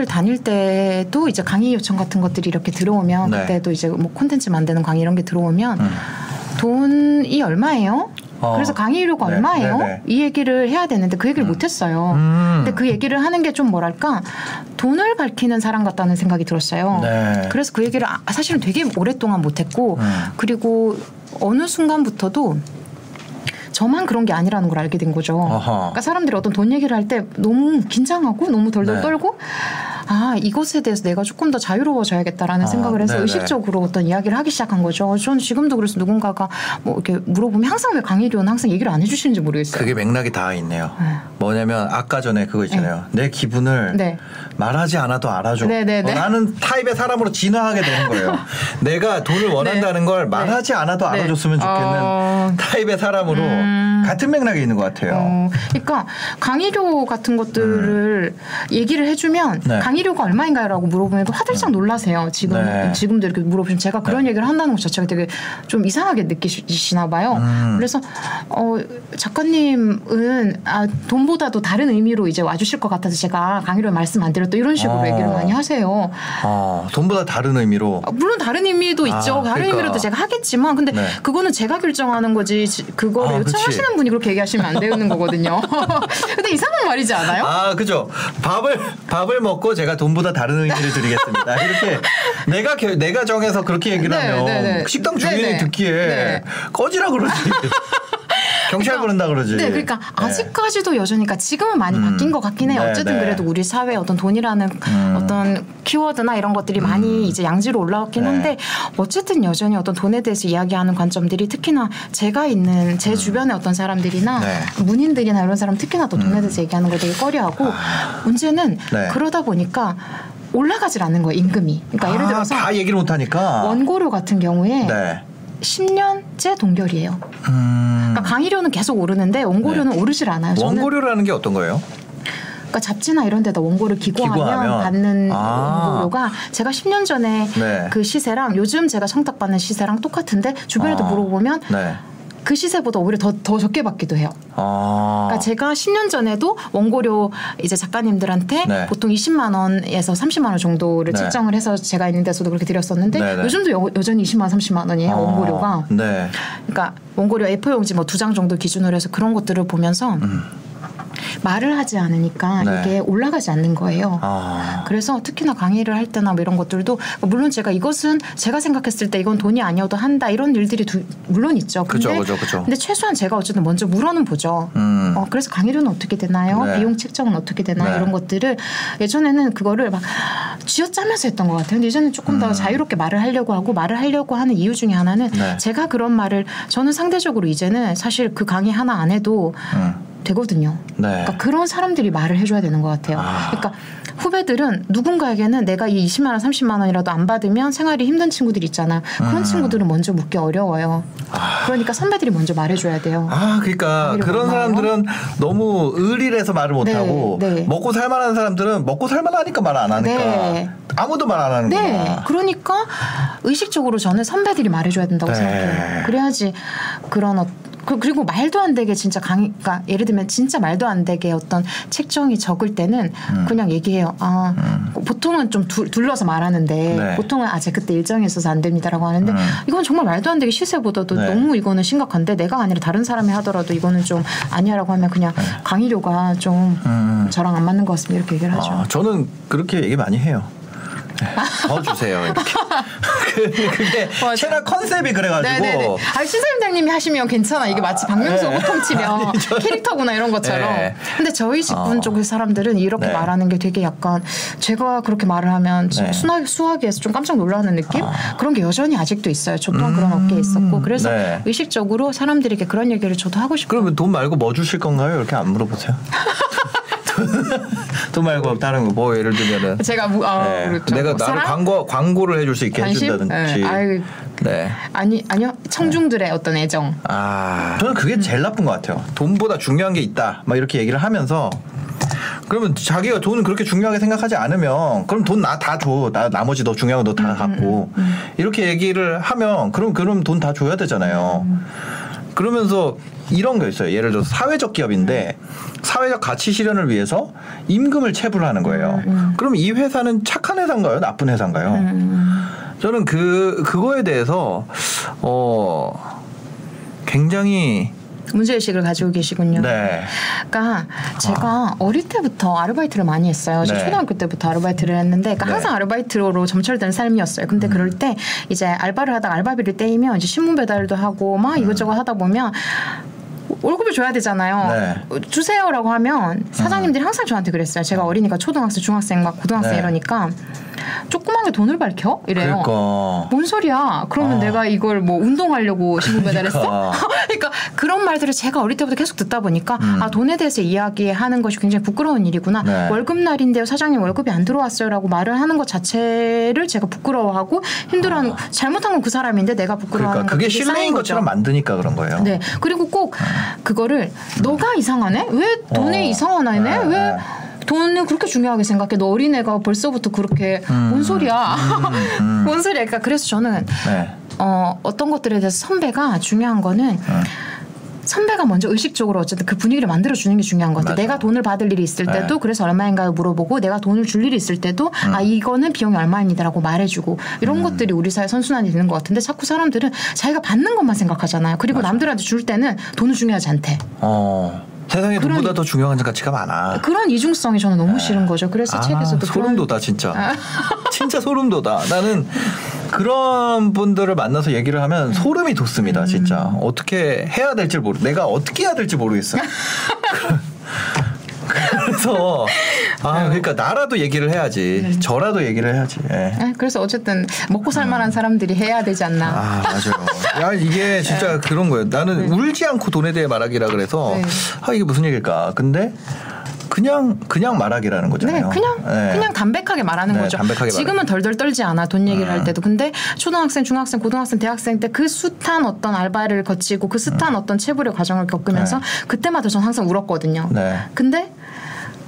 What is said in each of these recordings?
회사를 다닐 때도 이제 강의 요청 같은 것들이 이렇게 들어오면 네. 그때도 이제 뭐 콘텐츠 만드는 강의 이런 게 들어오면 음. 돈이 얼마예요? 어. 그래서 강의료가 네, 얼마예요? 네, 네. 이 얘기를 해야 되는데 그 얘기를 못 했어요. 음. 근데 그 얘기를 하는 게 좀 뭐랄까 돈을 밝히는 사람 같다는 생각이 들었어요. 네. 그래서 그 얘기를 아- 사실은 되게 오랫동안 못 했고 음. 그리고 어느 순간부터도 저만 그런 게 아니라는 걸 알게 된 거죠. 어허. 그러니까 사람들이 어떤 돈 얘기를 할 때 너무 긴장하고 너무 덜덜 네. 떨고 아 이것에 대해서 내가 조금 더 자유로워져야겠다라는 아, 생각을 해서 네네. 의식적으로 어떤 이야기를 하기 시작한 거죠. 저는 지금도 그래서 누군가가 뭐 이렇게 물어보면 항상 왜 강의료는 항상 얘기를 안 해주시는지 모르겠어요. 그게 맥락이 다 있네요. 네. 뭐냐면 아까 전에 그거 있잖아요. 내 기분을 네. 말하지 않아도 알아줘. 네, 네, 네. 어, 나는 타입의 사람으로 진화하게 되는 거예요. 내가 돈을 원한다는 걸 말하지 않아도 네. 알아줬으면 좋겠는 어. 타입의 사람으로 음. 같은 맥락에 있는 것 같아요. 어, 그러니까 강의료 같은 것들을 얘기를 해주면 음. 네. 강의료가 얼마인가요라고 물어보면 또 화들짝 놀라세요. 지금 네. 지금도 이렇게 물어보시면 제가 그런 얘기를 한다는 것 자체가 되게 좀 이상하게 느끼시나 봐요. 음. 그래서 어, 작가님은 아, 돈보다도 다른 의미로 이제 와주실 것 같아서 제가 강의료 말씀 안 드렸다 이런 식으로 어. 얘기를 많이 하세요. 어, 돈보다 다른 의미로. 아, 물론 다른 의미도 있죠. 다른 그러니까. 의미로도 제가 하겠지만, 근데 네. 그거는 제가 결정하는 거지. 지- 그거를 아, 요청하시는 그치. 분이 그렇게 얘기하시면 안 되는 거거든요. 근데 이상한 말이지 않아요? 아, 그죠. 밥을 밥을 먹고 제가 돈보다 다른 의미를 드리겠습니다. 이렇게 내가 겨- 내가 정해서 그렇게 얘기를 네, 하면 네, 네. 식당 주인이 네, 네. 듣기에 네. 꺼지라 그러지. 경찰 부른다 그러지. 네, 그러니까 네. 아직까지도 여전히까 지금은 많이 음. 바뀐 것 같긴 해요. 네, 어쨌든 네. 그래도 우리 사회에 어떤 돈이라는 음. 어떤 키워드나 이런 것들이 많이 이제 양지로 올라왔긴 네. 한데 어쨌든 여전히 어떤 돈에 대해서 이야기하는 관점들이 특히나 제가 있는 제 주변의 어떤 사람들이나 음. 네. 음. 문인들이나 이런 사람 특히나 또 돈에 대해서 얘기하는 걸 되게 꺼려하고 문제는 네. 그러다 보니까 올라가질 않는 거예요 임금이. 그러니까 예를 아, 들어서 다 얘기를 못 하니까. 원고료 같은 경우에 네. 10년째 동결이에요. 음. 그러니까 강의료는 계속 오르는데 원고료는 오르질 않아요. 원고료라는 게 어떤 거예요? 그러니까 잡지나 이런 데다 원고를 기고하면, 기고하면? 받는 아. 원고료가 제가 10년 전에 네. 그 시세랑 요즘 제가 청탁받는 시세랑 똑같은데 주변에도 아. 물어보면 네. 그 시세보다 오히려 더, 더 적게 받기도 해요. 아. 그러니까 제가 10년 전에도 원고료 이제 작가님들한테 네. 보통 20만 원에서 30만 원 정도를 네. 책정을 해서 제가 있는 데서도 그렇게 드렸었는데 네, 네. 요즘도 여, 여전히 20만 원, 30만 원이에요 아. 원고료가. 네. 그러니까 원고료 A4 용지 뭐 두 장 정도 기준으로 해서 그런 것들을 보면서 말을 하지 않으니까 음. 네. 이게 올라가지 않는 거예요. 아. 그래서 특히나 강의를 할 때나 뭐 이런 것들도 물론 제가 이것은 제가 생각했을 때 이건 돈이 아니어도 한다 이런 일들이 두- 물론 있죠. 근데, 그죠, 그죠, 그죠. 근데 최소한 제가 어쨌든 먼저 물어는 보죠. 음. 어, 그래서 강의료는 어떻게 되나요? 네. 비용 책정은 어떻게 되나요? 네. 이런 것들을 예전에는 그거를 막 쥐어짜면서 했던 것 같아요. 근데 이제는 조금 더 자유롭게 말을 하려고 하고 말을 하려고 하는 이유 중에 하나는 음. 네. 제가 그런 말을 저는 상대적으로 이제는 사실 그 강의 하나 안 해도 음. 되거든요. 네. 그러니까 그런 사람들이 말을 해줘야 되는 것 같아요. 아. 그러니까 후배들은 누군가에게는 내가 이 20만 원, 30만 원이라도 안 받으면 생활이 힘든 친구들 있잖아요. 그런 음. 친구들은 먼저 묻기 어려워요. 그러니까 선배들이 먼저 말해줘야 돼요. 아, 그러니까 그런? 사람들은 너무 의리해서 말을 못 네, 하고 네. 먹고 살만한 사람들은 먹고 살만하니까 말 안 하니까 네. 아무도 말 안 하는구나. 네. 그러니까 의식적으로 저는 선배들이 말해줘야 된다고 네. 생각해요. 그래야지 그런 어, 그- 그 리고 말도 안 되게 진짜 강의, 그러니까 예를 들면 진짜 말도 안 되게 어떤 책정이 적을 때는 음. 그냥 얘기해요. 아, 보통은 좀 둘, 둘러서 말하는데 네. 보통은 아, 제 그때 일정이 있어서 안 됩니다라고 하는데 음. 이건 정말 말도 안 되게 시세보다도 네. 너무 이거는 심각한데 내가 아니라 다른 사람이 하더라도 이거는 좀 아니야라고 하면 그냥 강의료가 좀 네. 음. 저랑 안 맞는 것 같습니다. 이렇게 얘기를 하죠. 아, 저는 그렇게 얘기 많이 해요. 네, 더 주세요 이렇게. 그- 그게. 채널 컨셉이 그래가지고. 네네네. 아, 신사임당님이 하시면 괜찮아. 이게 마치 박명수 네. 호통치면 저는- 캐릭터구나 이런 것처럼. 네. 근데 저희 직분 어. 쪽 사람들은 이렇게 네. 말하는 게 되게 약간 제가 그렇게 말을 하면 네. 수학, 수학에서 좀 깜짝 놀라는 느낌? 그런 게 여전히 아직도 있어요. 저도 한 그런 음. 업계에 있었고. 그래서 네. 의식적으로 사람들에게 그런 얘기를 저도 하고 싶어요. 그러면 돈 말고 뭐 주실 건가요? 이렇게 안 물어보세요. 돈 말고 다른 거 뭐 예를 들면은 제가 무, 아, 네. 그렇죠. 내가 뭐 나를 사랑? 광고 광고를 해줄 수 있게 관심? 해준다든지. 네. 아유, 네. 아니 아니요 청중들의 어떤 애정. 아 저는 그게 제일 나쁜 것 같아요. 돈보다 중요한 게 있다. 막 이렇게 얘기를 하면서 그러면 자기가 돈을 그렇게 중요하게 생각하지 않으면 그럼 돈 나 다 줘. 나 나머지 더 중요한 거 너다 갖고 이렇게 얘기를 하면 그럼 그럼 돈 다 줘야 되잖아요. 그러면서 이런 거 있어요. 예를 들어서 사회적 기업인데 사회적 가치 실현을 위해서 임금을 체불하는 거예요. 그럼 이 회사는 착한 회사인가요? 나쁜 회사인가요? 저는 그 그거에 대해서 어 굉장히 문제의식을 가지고 계시군요. 네. 그러니까 제가 어릴 때부터 아르바이트를 많이 했어요. 저 네. 초등학교 때부터 아르바이트를 했는데 그러니까 네. 음. 항상 아르바이트로 점철된 삶이었어요. 근데 그럴 때 이제 알바를 하다가 알바비를 떼이면 이제 신문 배달도 하고 막 음. 이것저것 하다 보면 월급을 줘야 되잖아요. 네. 어, 주세요라고 하면 사장님들이 항상 저한테 그랬어요. 제가 어리니까 초등학생, 중학생, 막 고등학생 네. 이러니까 조그맣게 돈을 밝혀 이래요. 그러니까 뭔 소리야? 그러면 어. 내가 이걸 뭐 운동하려고 신문 배달했어? 그러니까. 그러니까 그런 말들을 제가 어릴 때부터 계속 듣다 보니까 음. 아 돈에 대해서 이야기하는 것이 굉장히 부끄러운 일이구나. 네. 월급 날인데요, 사장님 월급이 안 들어왔어요라고 말을 하는 것 자체를 제가 부끄러워하고 힘들어하는 잘못한 건 그 사람인데 내가 부끄러워하는 그러니까 그게 신뢰인 것처럼. 만드니까 그런 거예요. 네. 그리고 꼭 그거를 너가 이상하네? 왜 돈이 어. 이상하네? 네, 왜 네. 돈을 그렇게 중요하게 생각해? 너 어린애가 벌써부터 그렇게 뭔 소리야? 뭔 소리야? 그러니까 그래서 저는 네. 어, 어떤 것들에 대해서 선배가 중요한 거는 선배가 먼저 의식적으로 어쨌든 그 분위기를 만들어 주는 게 중요한 것 같아요. 맞아. 내가 돈을 받을 일이 있을 네. 때도 그래서 얼마인가요 물어보고 내가 돈을 줄 일이 있을 때도 아 이거는 비용이 얼마입니다라고 말해주고 이런 것들이 우리 사회 선순환이 되는 것 같은데 자꾸 사람들은 자기가 받는 것만 생각하잖아요. 그리고 남들한테 줄 때는 돈은 중요하지 않대. 어. 세상에 그런- 돈보다 더 중요한 가치가 많아. 그런 이중성이 저는 너무 싫은 거죠. 그래서 아, 책에서도 소름 그런- 진짜. 진짜 소름 돋아. 나는 그런 분들을 만나서 얘기를 하면 소름이 돋습니다. 진짜 음. 어떻게 해야 될지 모르. 내가 어떻게 해야 될지 모르겠어. 그래서 아 그러니까 나라도 얘기를 해야지. 네. 저라도 얘기를 해야지. 예. 아, 그래서 어쨌든 먹고 살만한 사람들이 해야 되지 않나. 아 맞아요. 야 이게 진짜 그런 거예요. 나는 울지 않고 돈에 대해 말하기라 그래서 네. 아 이게 무슨 얘기일까. 근데 그냥 그냥 말하기라는 네, 거잖아요. 그냥 네. 그냥 담백하게 말하는 네, 거죠. 담백하게 지금은. 덜덜 떨지 않아 돈 얘기를 음. 할 때도. 근데 초등학생, 중학생, 고등학생, 대학생 때 그 숱한 어떤 알바를 거치고 그 숱한 어떤 체불의 과정을 겪으면서 음. 네. 그때마다 전 항상 울었거든요. 네. 근데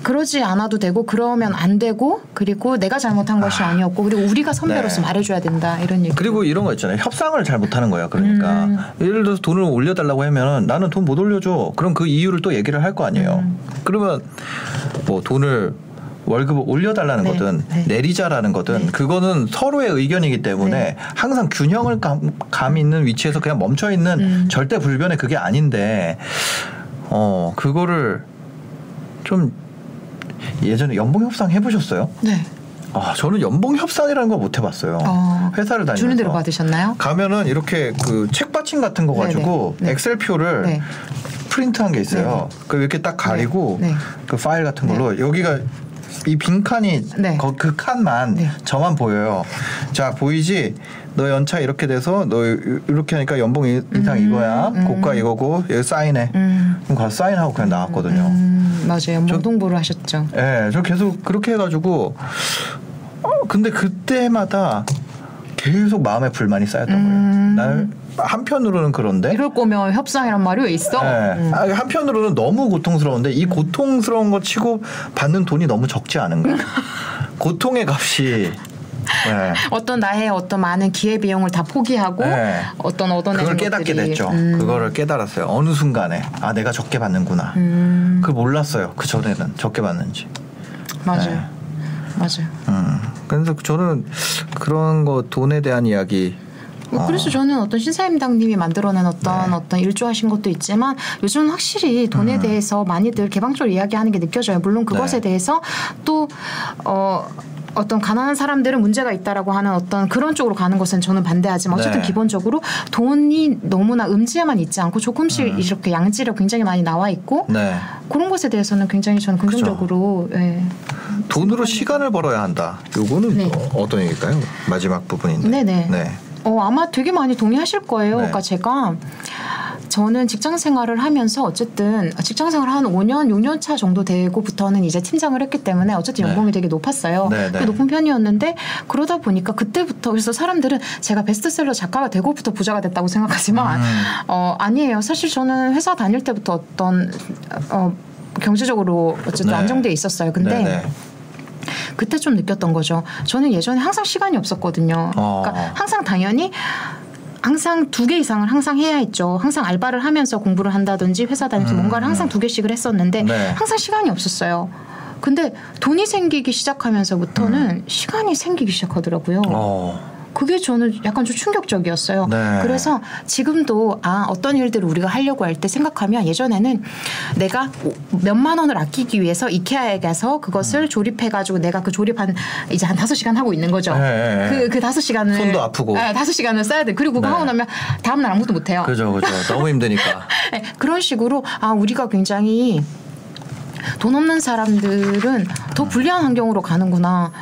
그러지 않아도 되고 그러면 안 되고 그리고 내가 잘못한 것이 아니었고 그리고 우리가 선배로서 네. 말해줘야 된다 이런 얘기. 그리고 이런 거 있잖아요. 협상을 잘 못하는 거예요. 그러니까 음. 예를 들어서 돈을 올려달라고 하면 나는 돈 못 올려줘. 그럼 그 이유를 또 얘기를 할 거 아니에요. 음. 그러면 뭐 돈을 월급을 올려달라는 네, 거든 네. 내리자라는 거든 네. 그거는 서로의 의견이기 때문에 네. 항상 균형을 감, 감 있는 위치에서 그냥 멈춰 있는 음. 절대 불변의 그게 아닌데 어 그거를 좀 예전에 연봉 협상 해보셨어요? 네. 아 저는 연봉 협상이라는 걸 못 해봤어요. 어, 회사를 다니면서 주는 대로 받으셨나요? 가면은 이렇게 그 책받침 같은 거 가지고 네네. 네. 엑셀 표를 네. 프린트한 게 있어요. 그 이렇게 딱 가리고 네. 네. 그 파일 같은 걸로 여기가 이 빈칸이 네. 그 칸만 네. 저만 보여요. 자 보이지? 너 연차 이렇게 돼서 너 이렇게 하니까 연봉 이- 이상 이거야. 고가 이거고 여기 사인해. 음. 그럼 가서 사인하고 그냥 나왔거든요. 음, 맞아요. 모동부를 하셨죠. 예, 저 계속 그렇게 해가지고 어, 근데 그때마다 계속 마음에 불만이 쌓였던 음. 거예요. 날 한편으로는 그런데 이럴 거면 협상이란 말이 왜 있어? 예, 음. 아, 한편으로는 너무 고통스러운데 이 고통스러운 거 치고 받는 돈이 너무 적지 않은가? 고통의 값이 예, 어떤 나의 어떤 많은 기회 비용을 다 포기하고 네. 어떤 얻어내는 그걸 깨닫게 것들이, 됐죠. 음. 그거를 깨달았어요. 어느 순간에 아 내가 적게 받는구나. 음, 그걸 몰랐어요. 그 전에는 적게 받는지. 맞아요. 네. 맞아요. 음, 그래서 저는 그런 거 돈에 대한 이야기 뭐 그래서 저는 어떤 신사임당님이 만들어낸 어떤 네. 어떤 일조하신 것도 있지만 요즘은 확실히 돈에 대해서 많이들 개방적으로 이야기하는 게 느껴져요. 물론 그것에 음. 네. 대해서 또 어. 어떤 가난한 사람들은 문제가 있다라고 하는 어떤 그런 쪽으로 가는 것은 저는 반대하지만 어쨌든 네. 기본적으로 돈이 너무나 음지에만 있지 않고 조금씩 이렇게 양질에 굉장히 많이 나와 있고 음. 네. 그런 것에 대해서는 굉장히 저는 긍정적으로 예. 돈으로 시간을 벌어야 한다. 요거는 네. 어, 어떤 얘기일까요? 마지막 부분인데. 네네. 네. 어, 아마 되게 많이 동의하실 거예요. 네. 그러니까 제가 저는 직장 생활을 하면서 어쨌든 직장 생활 한 5년, 6년 차 정도 되고부터는 이제 팀장을 했기 때문에 어쨌든 네. 연봉이 되게 높았어요. 네, 네. 꽤 높은 편이었는데 그러다 보니까 그때부터 그래서 사람들은 제가 베스트셀러 작가가 되고부터 부자가 됐다고 생각하지만 음. 어 아니에요. 사실 저는 회사 다닐 때부터 어떤 어 경제적으로 어쨌든 네. 안정돼 있었어요. 근데 네, 네. 그때 좀 느꼈던 거죠. 저는 예전에 항상 시간이 없었거든요. 어. 그러니까 항상 당연히 항상 두 개 이상을 항상 해야 했죠. 항상 알바를 하면서 공부를 한다든지 회사 다니면서 음. 뭔가를 항상 두 개씩을 했었는데 네. 항상 시간이 없었어요. 근데 돈이 생기기 시작하면서부터는 시간이 생기기 시작하더라고요. 음. 어. 그게 저는 약간 좀 충격적이었어요. 네. 그래서 지금도 아 어떤 일들을 우리가 하려고 할 때 생각하면 예전에는 내가 몇만 원을 아끼기 위해서 이케아에 가서 음. 그것을 조립해가지고 내가 그 조립한 이제 한 다섯 시간 하고 있는 거죠. 네. 그그 다섯 시간을 손도 아프고. 네, 다섯 시간을 써야 돼. 그리고 그거 네. 하고 나면 다음 날 아무것도 못 해요. 그죠, 그죠. 너무 힘드니까. 네, 그런 식으로 아 우리가 굉장히 돈 없는 사람들은 더 불리한 환경으로 가는구나.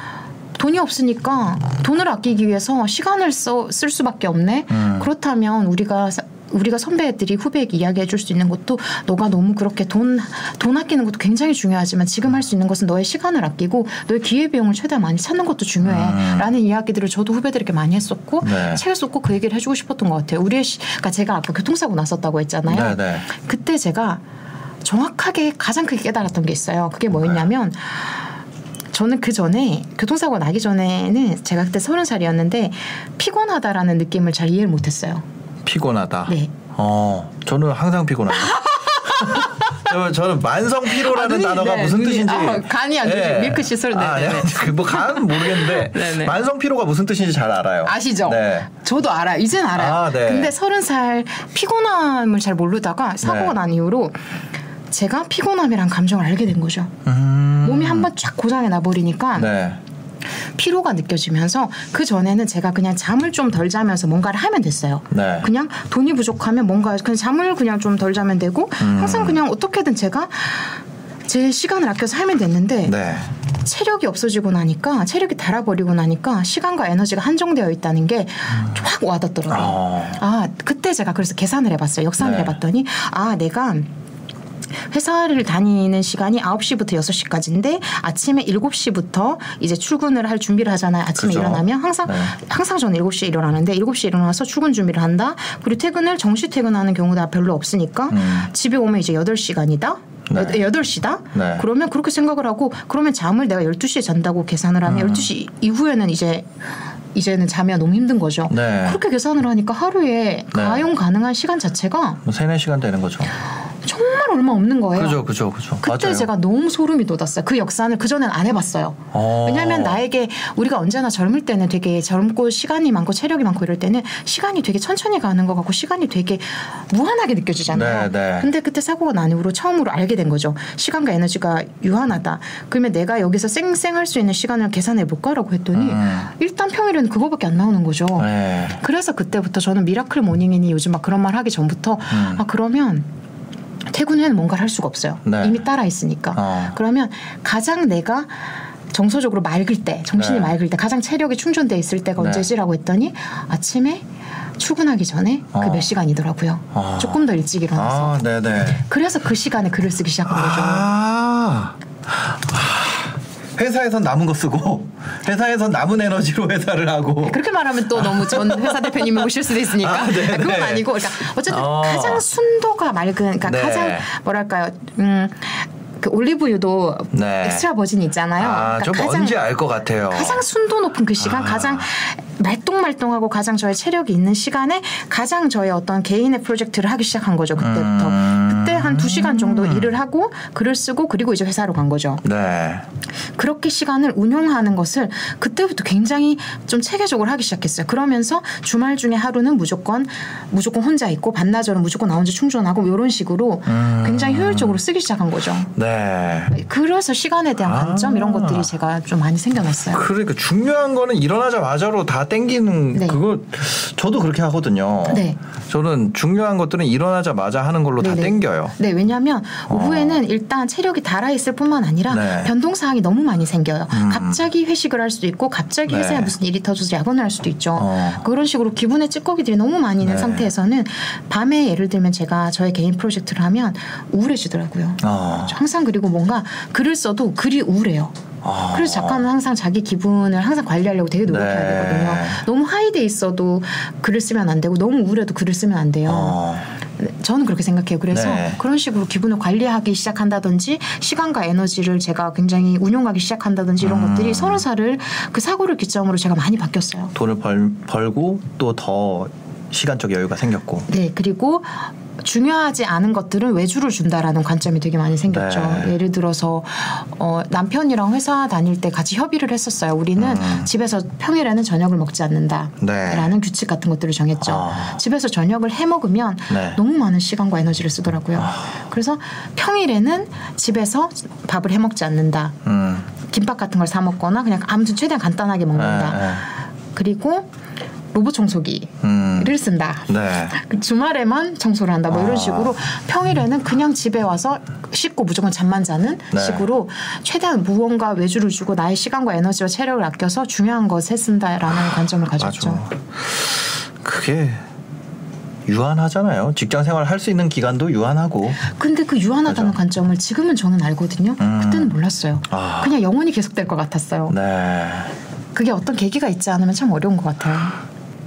돈이 없으니까 돈을 아끼기 위해서 시간을 써, 쓸 수밖에 없네. 음. 그렇다면 우리가 사- 우리가 선배들이 후배에게 이야기해 줄 수 있는 것도 너가 너무 그렇게 돈, 돈 아끼는 것도 굉장히 중요하지만 지금 할 수 있는 것은 너의 시간을 아끼고 너의 기회비용을 최대한 많이 찾는 것도 중요해. 음. 라는 이야기들을 저도 후배들에게 많이 했었고 네. 책을 썼고 그 얘기를 해주고 싶었던 것 같아요. 우리의 시, 그러니까 제가 아까 교통사고 났었다고 했잖아요. 네, 네. 그때 제가 정확하게 가장 크게 깨달았던 게 있어요. 그게 뭐였냐면 저는 그 전에 교통사고 나기 전에는 제가 그때 서른 살이었는데 피곤하다라는 느낌을 잘 이해를 못했어요. 피곤하다. 네. 어, 저는 항상 피곤합니다. 저- 저는 만성 피로라는 아, 눈이, 단어가 네, 무슨 눈이- 뜻인지 아, 간이 안 좋으시- 밀크 시술, 네, 아, 네, 네. 뭐간 모르겠는데 네, 네. 만성 피로가 무슨 뜻인지 잘 알아요. 아시죠? 네. 저도 알아요. 이젠 알아요. 아, 네. 근데 서른 살 피곤함을 잘 모르다가 사고가 네. 난 이후로 제가 피곤함이란 감정을 알게 된 거죠. 음. 몸이 한번 쫙 고장이 나버리니까 네. 피로가 느껴지면서 그 전에는 제가 그냥 잠을 좀 덜 자면서 뭔가를 하면 됐어요. 네. 그냥 돈이 부족하면 뭔가 그냥 잠을 그냥 좀 덜 자면 되고 음. 항상 그냥 어떻게든 제가 제 시간을 아껴서 하면 됐는데 네. 체력이 없어지고 나니까 체력이 닳아버리고 나니까 시간과 에너지가 한정되어 있다는 게 확 와닿더라고요. 어. 아 그때 제가 그래서 계산을 해봤어요. 역산을 네. 해봤더니 아 내가 회사를 다니는 시간이 9시부터 6시까지인데 아침에 7시부터 이제 출근을 할 준비를 하잖아요. 아침에 그죠. 일어나면 항상 네. 항상 저는 7시에 일어나는데 7시에 일어나서 출근 준비를 한다. 그리고 퇴근을 정시 퇴근하는 경우가 별로 없으니까 음. 집에 오면 이제 8시간이다. 네. 8시다? 네. 그러면 그렇게 생각을 하고 그러면 잠을 내가 12시에 잔다고 계산을 하면 음. 12시 이후에는 이제 이제는 잠이 너무 힘든 거죠. 네. 그렇게 계산을 하니까 하루에 네. 가용 가능한 시간 자체가 뭐 세네 시간 되는 거죠. 정말 얼마 없는 거예요. 그죠, 그죠, 그죠. 그때 맞아요. 제가 너무 소름이 돋았어요. 그 역산을 그 전엔 안 해봤어요. 어. 왜냐하면 나에게 우리가 언제나 젊을 때는 되게 젊고 시간이 많고 체력이 많고 이럴 때는 시간이 되게 천천히 가는 것 같고 시간이 되게 무한하게 느껴지잖아요. 네, 네. 근데 그때 사고가 난 이후로 처음으로 알게 된 거죠. 시간과 에너지가 유한하다. 그러면 내가 여기서 쌩쌩할 수 있는 시간을 계산해 볼까라고 했더니 음. 일단 평일에는 그거밖에 안 나오는 거죠. 네. 그래서 그때부터 저는 miracle morning이니 요즘 막 그런 말 하기 전부터 음. 아 그러면 퇴근 후에는 뭔가를 할 수가 없어요. 네. 이미 닳아 있으니까. 어. 그러면 가장 내가 정서적으로 맑을 때, 정신이 네. 맑을 때, 가장 체력이 충전돼 있을 때가 네. 언제지라고 했더니 아침에 출근하기 전에 그 어. 몇 시간이더라고요. 어. 조금 더 일찍 일어나서. 아, 네, 네. 그래서 그 시간에 글을 쓰기 시작한 거죠. 아. 회사에선 남은 거 쓰고 회사에선 남은 에너지로 회사를 하고 그렇게 말하면 또 너무 전 회사 대표님이 오실 수도 있으니까 아, 네, 그건 네. 아니고 그러니까 어쨌든 어. 가장 순도가 맑은 그러니까 네. 가장 뭐랄까요 음. 그 올리브유도 네. 엑스트라 버진 있잖아요. 아, 그러니까 좀 뭔지 알 것 같아요. 가장 순도 높은 그 시간, 아. 가장 말똥말똥하고 가장 저의 체력이 있는 시간에 가장 저의 어떤 개인의 프로젝트를 하기 시작한 거죠. 그때부터. 음. 한 두 시간 정도 일을 하고 글을 쓰고 그리고 이제 회사로 간 거죠. 네. 그렇게 시간을 운용하는 것을 그때부터 굉장히 좀 체계적으로 하기 시작했어요. 그러면서 주말 중에 하루는 무조건 무조건 혼자 있고 반나절은 무조건 나 혼자 충전하고 이런 식으로 음. 굉장히 효율적으로 쓰기 시작한 거죠. 네. 그래서 시간에 대한 아. 관점 이런 것들이 제가 좀 많이 생겨났어요. 그러니까 중요한 거는 일어나자마자로 다 땡기는 네. 그거 저도 그렇게 하거든요. 네. 저는 중요한 것들은 일어나자마자 하는 걸로 다 네네. 땡겨요. 네, 왜냐하면 오후에는 일단 체력이 달아 있을 뿐만 아니라 네. 변동 사항이 너무 많이 생겨요. 음. 갑자기 회식을 할 수도 있고 갑자기 네. 회사에 무슨 일이 터져서 야근을 할 수도 있죠. 어. 그런 식으로 기분의 찌꺼기들이 너무 많이 있는 네. 상태에서는 밤에 예를 들면 제가 저의 개인 프로젝트를 하면 우울해지더라고요. 어. 항상 그리고 뭔가 글을 써도 글이 우울해요. 아. 그래서 작가는 항상 자기 기분을 항상 관리하려고 되게 노력해야 네. 되거든요. 너무 하이돼 있어도 글을 쓰면 안 되고 너무 우울해도 글을 쓰면 안 돼요. 어. 저는 그렇게 생각해요. 그래서 네. 그런 식으로 기분을 관리하기 시작한다든지 시간과 에너지를 제가 굉장히 운용하기 시작한다든지 이런 음. 것들이 서른 살을 그 사고를 기점으로 제가 많이 바뀌었어요. 돈을 벌, 벌고 또 더 시간적 여유가 생겼고. 네, 그리고 중요하지 않은 것들은 외주를 준다라는 관점이 되게 많이 생겼죠. 네. 예를 들어서 어, 남편이랑 회사 다닐 때 같이 협의를 했었어요. 우리는 음. 집에서 평일에는 저녁을 먹지 않는다라는 네. 규칙 같은 것들을 정했죠. 아. 집에서 저녁을 해 먹으면 네. 너무 많은 시간과 에너지를 쓰더라고요. 그래서 평일에는 집에서 밥을 해 먹지 않는다. 음. 김밥 같은 걸 사 먹거나 그냥 아무튼 최대한 간단하게 먹는다. 네, 네. 그리고 로봇 청소기를 음. 쓴다. 네. 그 주말에만 청소를 한다. 뭐 아. 이런 식으로 평일에는 그냥 집에 와서 씻고 무조건 잠만 자는 네. 식으로 최대한 무언가 외주를 주고 나의 시간과 에너지와 체력을 아껴서 중요한 것에 쓴다라는 관점을 가졌죠. 맞아. 그게 유한하잖아요. 직장 생활 할 수 있는 기간도 유한하고. 근데 그 유한하다는 그죠. 관점을 지금은 저는 알거든요. 음. 그때는 몰랐어요. 아. 그냥 영원히 계속될 것 같았어요. 네. 그게 어떤 계기가 있지 않으면 참 어려운 것 같아요.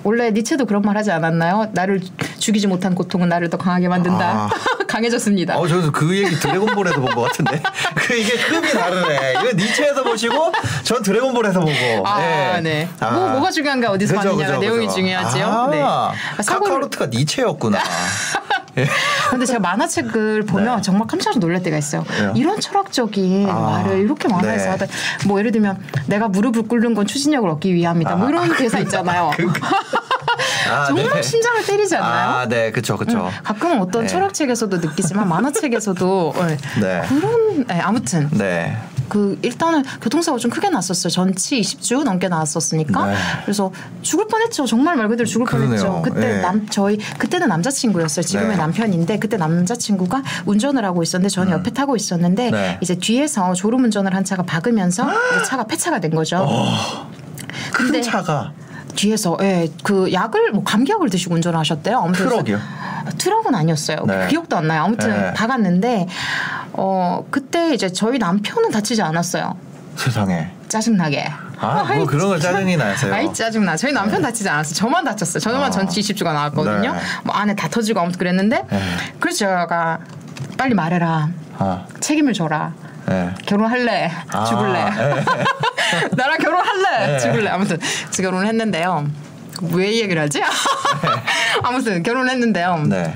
원래 니체도 그런 말 하지 않았나요? 나를 죽이지 못한 고통은 나를 더 강하게 만든다. 아. 강해졌습니다. 어, 저도 그 얘기 드래곤볼에서 본 것 같은데. 그 이게 급이 다르네. 이거 니체에서 보시고, 전 드래곤볼에서 보고. 아, 네. 네. 아. 뭐, 뭐가 중요한가 어디서 그죠, 봤느냐가 그죠, 내용이 그죠. 중요하지요. 아, 네. 아, 카카로트가 니체였구나. 예. 근데 제가 만화책을 보면 네. 정말 깜짝 놀랄 때가 있어요. 왜요? 이런 철학적인 아, 말을 이렇게 만화에서 네. 하다. 뭐 예를 들면 내가 무릎을 꿇는 건 추진력을 얻기 위함이다. 뭐 이런 대사 있잖아요. 아, 정말 네. 심장을 때리지 않나요? 아, 네, 그쵸, 그쵸. 가끔은 어떤 네. 철학책에서도 느끼지만 만화책에서도 네. 네. 그런 네, 아무튼 네. 그 일단은 교통사고 좀 크게 났었어요. 전치 20주 넘게 나왔었으니까. 네. 그래서 죽을 뻔했죠. 정말 말 그대로 죽을 그러네요. 뻔했죠. 그때 예. 남 저희 그때는 남자친구였어요. 지금의 네. 남편인데 그때 남자친구가 운전을 하고 있었는데 저는 옆에 타고 있었는데 음. 네. 이제 뒤에서 졸음 운전을 한 차가 박으면서 이제 차가 폐차가 된 거죠. 큰 근데 차가 뒤에서 예, 그 약을 뭐 감기약을 드시고 운전을 하셨대요. 아무튼 트럭이요? 트럭은 아니었어요. 네. 기억도 안 나요. 아무튼 네. 박았는데 어 그때 이제 저희 남편은 다치지 않았어요. 세상에. 짜증나게. 아, 뭐 그런 거 짜증이 나세요? 아이 짜증나. 저희 남편 다치지 않았어요. 저만 다쳤어요. 저만 아. 전치 20주가 나왔거든요. 네. 뭐 안에 다 터지고 아무튼 그랬는데 네. 그래서 제가 빨리 말해라. 아, 책임을 져라. 네. 결혼할래? 아, 죽을래? 네. 나랑 결혼할래? 네. 죽을래? 아무튼 제가 결혼을 했는데요. 왜이 얘기를 하지? 아무튼 결혼했는데요. 네.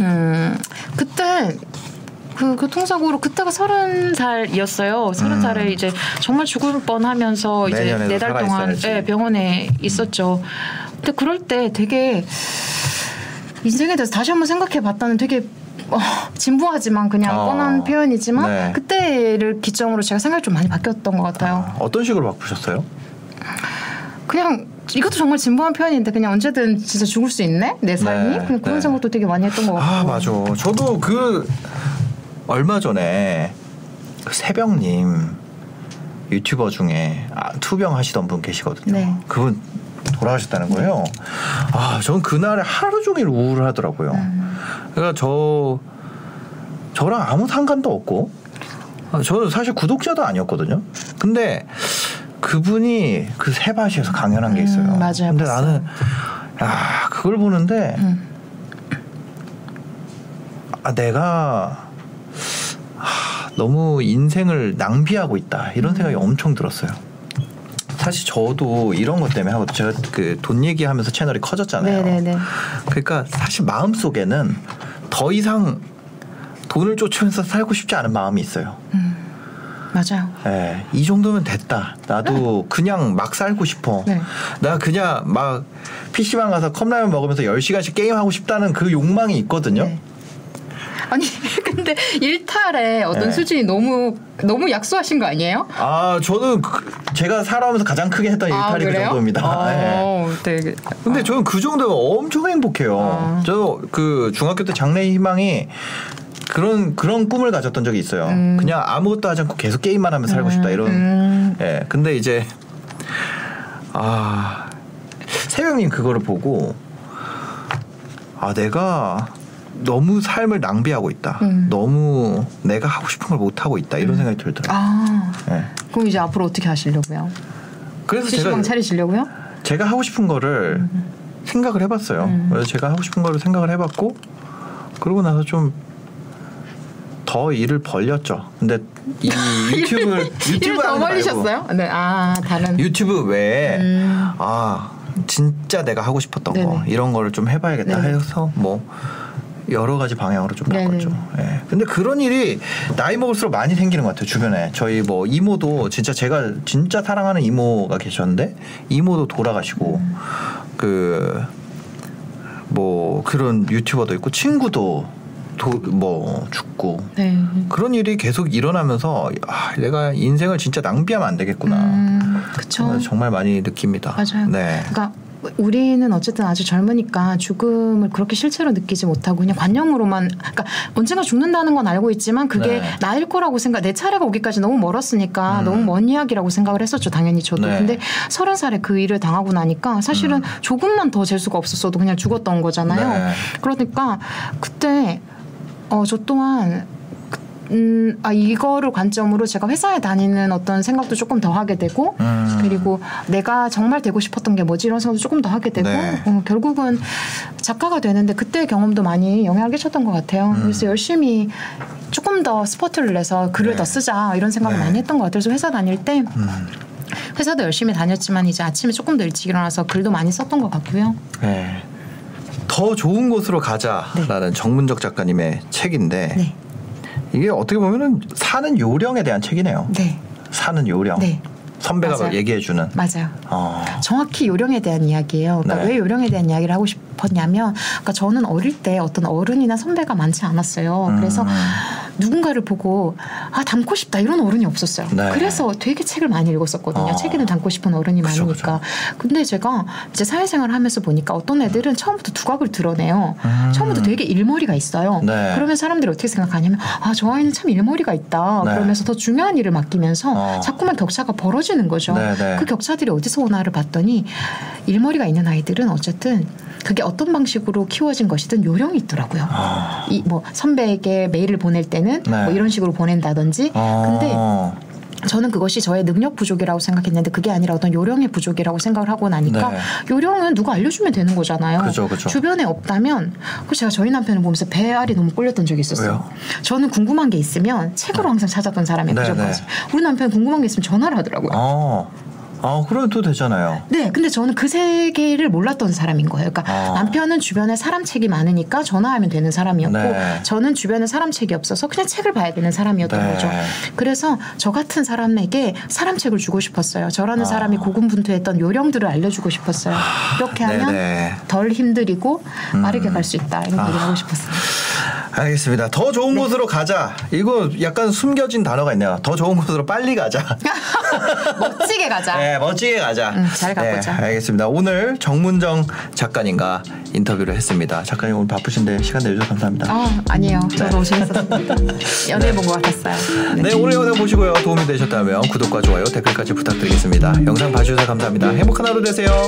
음, 그때 그 교통사고로 그때가 서른 살이었어요. 서른 살에 이제 정말 죽을 뻔하면서 이제 음. 네달 동안. 예, 병원에 있었죠. 근데 그럴 때 되게 인생에 대해서 다시 한번 생각해 봤다는 되게 어, 진부하지만 그냥 어, 뻔한 표현이지만 네. 그때를 기점으로 제가 생각이 좀 많이 바뀌었던 것 같아요. 어떤 식으로 바꾸셨어요? 그냥 이것도 정말 진부한 표현인데 그냥 언제든 진짜 죽을 수 있네 내 삶이 네, 그냥 그런 네. 생각도 되게 많이 했던 것 같고. 아 맞아. 저도 그 얼마 전에 그 새벽님 유튜버 중에 아, 투병 하시던 분 계시거든요. 네. 그분 돌아가셨다는 거예요. 아, 전 그날에 하루 종일 우울하더라고요. 음. 그러니까 저 저랑 아무 상관도 없고 아, 저는 사실 구독자도 아니었거든요. 근데 그분이 그 세바시에서 강연한 게 음, 있어요. 맞아요, 근데 봤어요. 나는 아 그걸 보는데 음. 아 내가 하, 너무 인생을 낭비하고 있다 이런 음. 생각이 엄청 들었어요. 사실 저도 이런 것 때문에 하고 제가 그 돈 얘기하면서 채널이 커졌잖아요. 네네네. 그러니까 사실 마음 속에는 더 이상 돈을 쫓으면서 살고 싶지 않은 마음이 있어요. 맞아요. 예, 이 정도면 됐다. 나도 그냥 막 살고 싶어. 네. 나 그냥 막 PC방 가서 컵라면 먹으면서 10시간씩 게임하고 싶다는 그 욕망이 있거든요. 네. 아니 근데 일탈의 어떤 네. 수준이 너무 너무 약소하신 거 아니에요? 아, 저는 그- 제가 살아오면서 가장 크게 했던 일탈이 그 정도입니다. 예. 어, 되게 근데 저는 그 정도면 엄청 행복해요. 아. 저그 중학교 때 장래 희망이 그런 그런 꿈을 가졌던 적이 있어요. 그냥 아무것도 하지 않고 계속 게임만 하면 살고 싶다 이런. 음. 예. 근데 이제 아 세명님 그거를 보고 아 내가 너무 삶을 낭비하고 있다. 음. 너무 내가 하고 싶은 걸 못 하고 있다 이런 생각이 들더라고요. 아 예. 그럼 이제 앞으로 어떻게 하시려고요? 그래서 제가 차리시려고요? 제가 하고 싶은 거를 생각을 해봤어요. 음. 그래서 제가 하고 싶은 거를 생각을 해봤고 그러고 나서 좀 더 일을 벌렸죠. 근데 이 유튜브 일을 유튜브 더거 벌리셨어요? 네, 아 다른 유튜브 외에 음. 아 진짜 내가 하고 싶었던 거 네네. 이런 거를 좀 해봐야겠다 네네. 해서 뭐 여러 가지 방향으로 좀. 바꿨죠. 예. 근데 그런 일이 나이 먹을수록 많이 생기는 것 같아요 주변에 저희 뭐 이모도 진짜 제가 진짜 사랑하는 이모가 계셨는데 이모도 돌아가시고 음. 그뭐 그런 유튜버도 있고 친구도 도, 뭐 죽고 네. 그런 일이 계속 일어나면서 아, 내가 인생을 진짜 낭비하면 안 되겠구나. 음, 그쵸. 정말, 정말 많이 느낍니다. 맞아요. 네. 그러니까 우리는 어쨌든 아주 젊으니까 죽음을 그렇게 실체로 느끼지 못하고 그냥 관념으로만 그러니까 언젠가 죽는다는 건 알고 있지만 그게 네. 나일 거라고 생각 내 차례가 오기까지 너무 멀었으니까 음. 너무 먼 이야기라고 생각을 했었죠 당연히 저도 네. 근데 서른 살에 그 일을 당하고 나니까 사실은 조금만 더 재수가 없었어도 그냥 죽었던 거잖아요 네. 그러니까 그때 어 저 또한 음, 아, 이거를 관점으로 제가 회사에 다니는 어떤 생각도 조금 더 하게 되고, 음. 그리고 내가 정말 되고 싶었던 게 뭐지 이런 생각도 조금 더 하게 되고, 네. 어, 결국은 작가가 되는데 그때 경험도 많이 영향을 끼쳤던 것 같아요. 음. 그래서 열심히 조금 더 스포트를 내서 글을 네. 더 쓰자 이런 생각을 네. 많이 했던 것 같아요. 그래서 회사 다닐 때 음. 회사도 열심히 다녔지만 이제 아침에 조금 더 일찍 일어나서 글도 많이 썼던 것 같고요. 네. 더 좋은 곳으로 가자라는 정문적 작가님의 책인데 네. 이게 어떻게 보면은 사는 요령에 대한 책이네요. 네. 사는 요령. 네. 선배가 맞아요. 얘기해주는. 맞아요. 어. 정확히 요령에 대한 이야기예요. 그러니까 네. 왜 요령에 대한 이야기를 하고 싶었냐면, 그러니까 저는 어릴 때 어떤 어른이나 선배가 많지 않았어요. 그래서 음. 누군가를 보고 아 닮고 싶다 이런 어른이 없었어요. 네. 그래서 되게 책을 많이 읽었었거든요. 어. 책에는 닮고 싶은 어른이 그쵸, 많으니까. 근데 제가 이제 사회생활을 하면서 보니까 어떤 애들은 처음부터 두각을 드러내요. 음. 처음부터 되게 일머리가 있어요. 네. 그러면 사람들이 어떻게 생각하냐면 아 저 아이는 참 일머리가 있다. 네. 그러면서 더 중요한 일을 맡기면서 어. 자꾸만 격차가 벌어지는 거죠. 네, 네. 그 격차들이 어디서 오나를 봤더니 일머리가 있는 아이들은 어쨌든 그게 어떤 방식으로 키워진 것이든 요령이 있더라고요. 아. 이뭐 선배에게 메일을 보낼 때는 네. 뭐 이런 식으로 보낸다든지. 근데 어. 저는 그것이 저의 능력 부족이라고 생각했는데 그게 아니라 어떤 요령의 부족이라고 생각을 하고 나니까 네. 요령은 누가 알려주면 되는 거잖아요. 그죠, 그죠. 주변에 없다면 그 제가 저희 남편을 보면서 배알이 너무 꼴렸던 적이 있었어요. 왜요? 저는 궁금한 게 있으면 책으로 항상 찾았던 사람이에요. 네, 그전까지. 우리 남편 은 궁금한 게 있으면 전화를 하더라고요. 어. 어, 그러면 또 되잖아요. 네, 근데 저는 그 세계를 몰랐던 사람인 거예요. 그러니까 아. 남편은 주변에 사람 책이 많으니까 전화하면 되는 사람이었고 네. 저는 주변에 사람 책이 없어서 그냥 책을 봐야 되는 사람이었던 네. 거죠. 그래서 저 같은 사람에게 사람 책을 주고 싶었어요. 저라는 아. 사람이 고군분투했던 요령들을 알려주고 싶었어요. 이렇게 하면 네네. 음. 덜 힘들이고 빠르게 갈 수 있다 이런 얘기를 하고 싶었어요. 알겠습니다. 더 좋은 곳으로 가자. 이거 약간 숨겨진 단어가 있네요. 더 좋은 곳으로 빨리 가자. 멋지게 가자. 네, 멋지게 가자. 응, 잘 가보자. 네, 알겠습니다. 오늘 정문정 작가님과 인터뷰를 했습니다. 작가님 오늘 바쁘신데 시간 내주셔서 감사합니다. 아 아니에요. 저 너무 재밌었습니다. 연애 본것 같았어요. 네, 오늘 영상 보시고요. 도움이 되셨다면 구독과 좋아요, 댓글까지 부탁드리겠습니다. 영상 봐주셔서 감사합니다. 행복한 하루 되세요.